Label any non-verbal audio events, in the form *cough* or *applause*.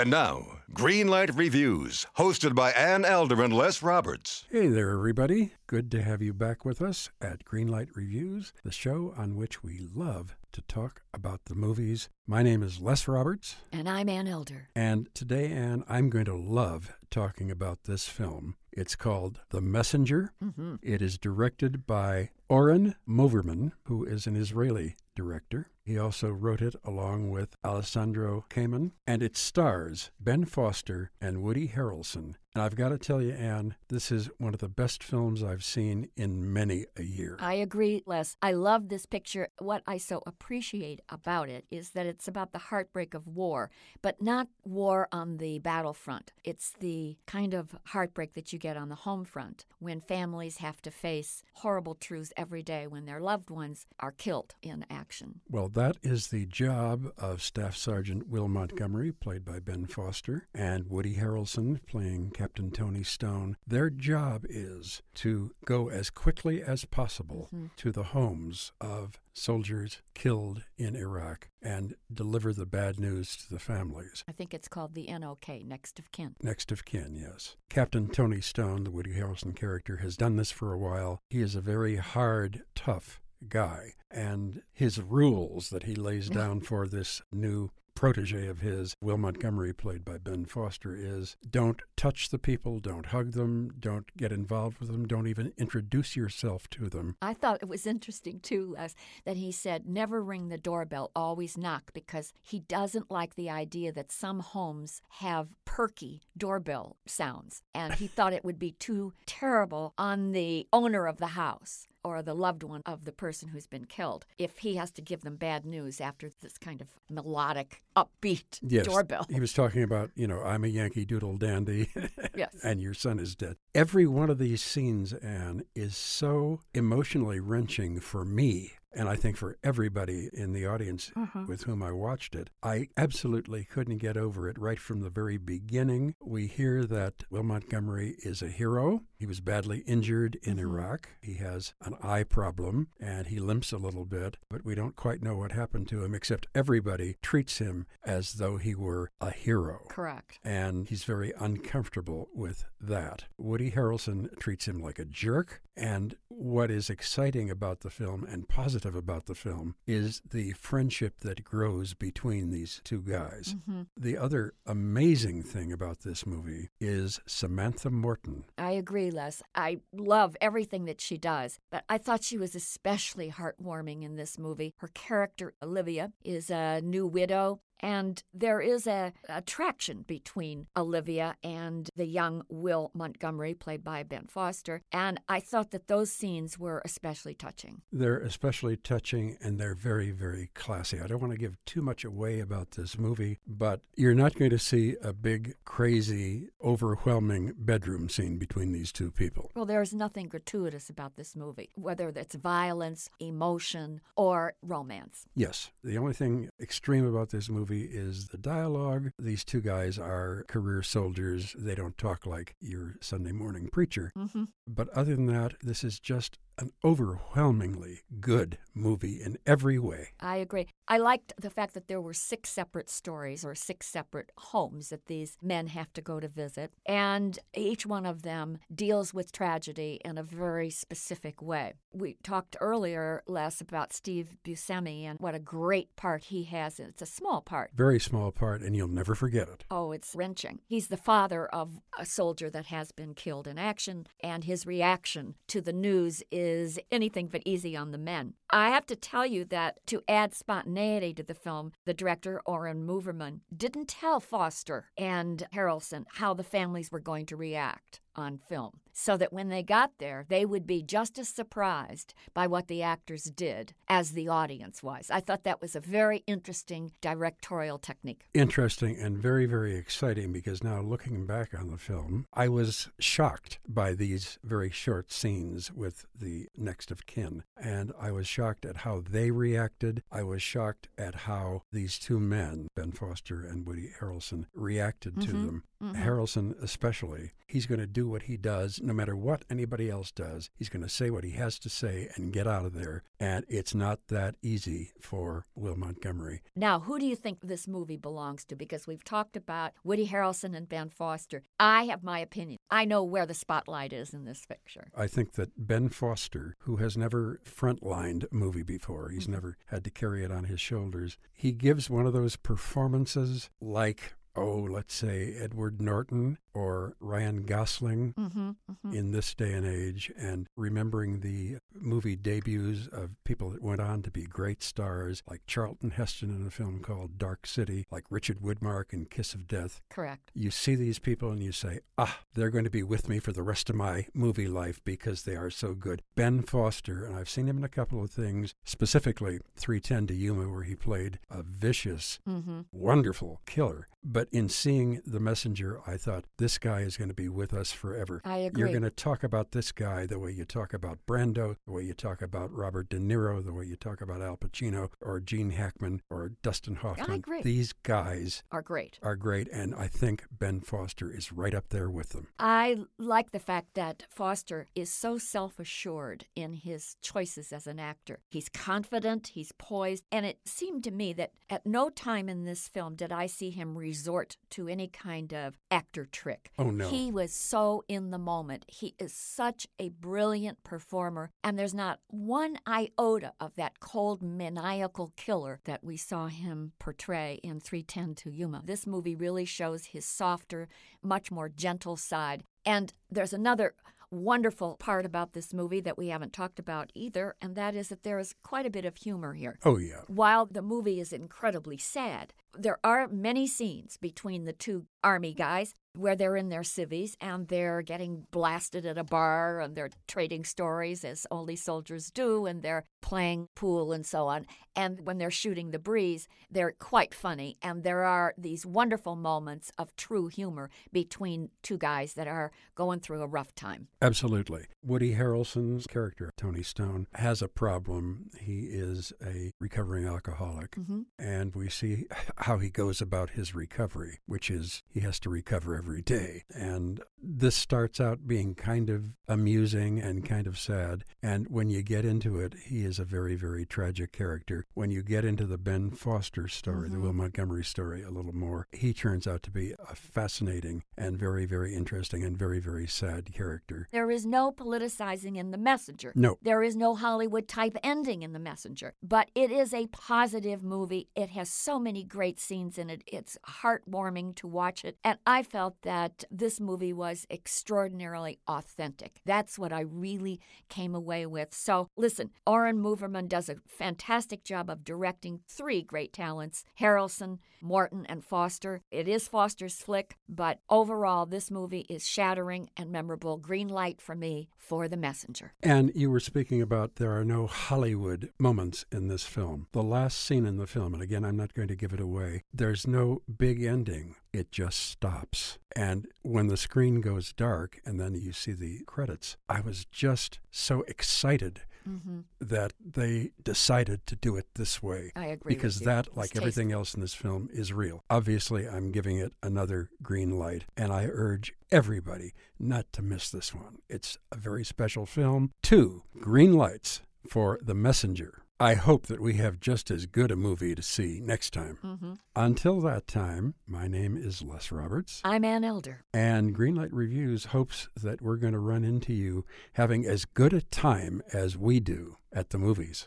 And now, Greenlight Reviews, hosted by Ann Elder and Les Roberts. Hey there, everybody. Good to have you back with us at Greenlight Reviews, the show on which we love to talk about the movies. My name is Les Roberts. And I'm Ann Elder. And today, Ann, I'm going to love talking about this film. It's called The Messenger. Mm-hmm. It is directed by Oren Moverman, who is an Israeli director. He also wrote it along with Alessandro Camon, and it stars Ben Foster and Woody Harrelson. And I've got to tell you, Ann, this is one of the best films I've seen in many a year. I agree, Les. I love this picture. What I so appreciate about it is that it's about the heartbreak of war, but not war on the battlefront. It's the kind of heartbreak that you get on the home front when families have to face horrible truths every day when their loved ones are killed in action. Well, that is the job of Staff Sergeant Will Montgomery, played by Ben Foster, and Woody Harrelson, playing Captain Tony Stone. Their job is to go as quickly as possible Mm-hmm. to the homes of soldiers killed in Iraq and deliver the bad news to the families. I think it's called the NOK, next of kin. Next of kin, yes. Captain Tony Stone, the Woody Harrelson character, has done this for a while. He is a very hard, tough guy, and his rules that he lays down *laughs* for this new protege of his, Will Montgomery, played by Ben Foster, is don't touch the people, don't hug them, don't get involved with them, don't even introduce yourself to them. I thought it was interesting too, Les, that he said never ring the doorbell, always knock, because he doesn't like the idea that some homes have perky doorbell sounds. And he thought it would be too terrible on the owner of the house or the loved one of the person who's been killed if he has to give them bad news after this kind of melodic, upbeat Yes, doorbell. He was talking about, you know, I'm a Yankee Doodle dandy, *laughs* Yes. and your son is dead. Every one of these scenes, Ann, is so emotionally wrenching for me. And I think for everybody in the audience Uh-huh. with whom I watched it, I absolutely couldn't get over it right from the very beginning. We hear that Will Montgomery is a hero. He was badly injured in Iraq. He has an eye problem and he limps a little bit, but we don't quite know what happened to him, except everybody treats him as though he were a hero. Correct. And he's very uncomfortable with that. Woody Harrelson treats him like a jerk. And what is exciting about the film and positive about the film is the friendship that grows between these two guys. Mm-hmm. The other amazing thing about this movie is Samantha Morton. I agree, I love everything that she does, but I thought she was especially heartwarming in this movie. Her character, Olivia, is a new widow. And there is a attraction between Olivia and the young Will Montgomery, played by Ben Foster. And I thought that those scenes were especially touching. They're especially touching and they're very, very classy. I don't want to give too much away about this movie, but you're not going to see a big, crazy, overwhelming bedroom scene between these two people. Well, there is nothing gratuitous about this movie, whether it's violence, emotion, or romance. Yes, the only thing extreme about this movie is the dialogue. These two guys are career soldiers. They don't talk like your Sunday morning preacher. Mm-hmm. But other than that, this is just an overwhelmingly good movie in every way. I agree. I liked the fact that there were six separate stories or six separate homes that these men have to go to visit, and each one of them deals with tragedy in a very specific way. We talked earlier, Les, about Steve Buscemi and what a great part he has. It's a small part. Very small part, and you'll never forget it. Oh, it's wrenching. He's the father of a soldier that has been killed in action, and his reaction to the news is anything but easy on the men. I have to tell you that to add spontaneity to the film, the director, Oren Moverman, didn't tell Foster and Harrelson how the families were going to react on film. So that when they got there, they would be just as surprised by what the actors did as the audience was. I thought that was a very interesting directorial technique. Interesting and very, very exciting because now looking back on the film, I was shocked by these very short scenes with the next of kin. And I was shocked shocked at how they reacted. I was shocked at how these two men, Ben Foster and Woody Harrelson, reacted to Mhm. them. Mhm. Harrelson, especially, he's going to do what he does no matter what anybody else does. He's going to say what he has to say and get out of there. And it's not that easy for Will Montgomery. Now, who do you think this movie belongs to? Because we've talked about Woody Harrelson and Ben Foster. I have my opinion. I know where the spotlight is in this picture. I think that Ben Foster, who has never frontlined movie before, he's mm-hmm. never had to carry it on his shoulders, he gives one of those performances like, oh, let's say Edward Norton or Ryan Gosling Mm-hmm, mm-hmm. in this day and age, and remembering the movie debuts of people that went on to be great stars, like Charlton Heston in a film called Dark City, like Richard Widmark in Kiss of Death. Correct. You see these people and you say, ah, they're going to be with me for the rest of my movie life because they are so good. Ben Foster, and I've seen him in a couple of things, specifically 310 to Yuma, where he played a vicious, Mm-hmm. wonderful killer. But in seeing The Messenger, I thought, this guy is going to be with us forever. I agree. You're going to talk about this guy the way you talk about Brando, the way you talk about Robert De Niro, the way you talk about Al Pacino or Gene Hackman or Dustin Hoffman. I agree. These guys Are great. are great, and I think Ben Foster is right up there with them. I like the fact that Foster is so self assured in his choices as an actor. He's confident, he's poised, and it seemed to me that at no time in this film did I see him resort to any kind of actor trick. Oh, no. He was so in the moment. He is such a brilliant performer, and there's not one iota of that cold, maniacal killer that we saw him portray in 310 to Yuma. This movie really shows his softer, much more gentle side. And there's another wonderful part about this movie that we haven't talked about either, and that is that there is quite a bit of humor here. Oh, yeah. While the movie is incredibly sad, there are many scenes between the two army guys where they're in their civvies and they're getting blasted at a bar and they're trading stories as only soldiers do and they're playing pool and so on. And when they're shooting the breeze, they're quite funny. And there are these wonderful moments of true humor between two guys that are going through a rough time. Absolutely. Woody Harrelson's character, Tony Stone, has a problem. He is a recovering alcoholic. Mhm. And we see *laughs* how he goes about his recovery, which is he has to recover every day. And this starts out being kind of amusing and kind of sad. And when you get into it, he is a very, very tragic character. When you get into the Ben Foster story, the mm-hmm. Will Montgomery story, a little more, he turns out to be a fascinating and very, very interesting and very, very sad character. There is no politicizing in The Messenger. No. There is no Hollywood type ending in The Messenger. But it is a positive movie. It has so many great scenes in it. It's heartwarming to watch it. And I felt that this movie was extraordinarily authentic. That's what I really came away with. So listen, Oren Moverman does a fantastic job of directing three great talents Harrelson, Morton, and Foster. It is Foster's flick, but overall, this movie is shattering and memorable. Green light for me for The Messenger. And you were speaking about there are no Hollywood moments in this film. The last scene in the film, and again, I'm not going to give it away, there's no big ending. It just stops. And when the screen goes dark and then you see the credits, I was just so excited Mm-hmm. that they decided to do it this way. I agree. Because that, It's like tasty. everything else in this film, is real. Obviously, I'm giving it another green light, and I urge everybody not to miss this one. It's a very special film. Two green lights for The Messenger. I hope that we have just as good a movie to see next time. Mm-hmm. Until that time, my name is Les Roberts, I'm Ann Elder. and Greenlight Reviews hopes that we're going to run into you having as good a time as we do at the movies.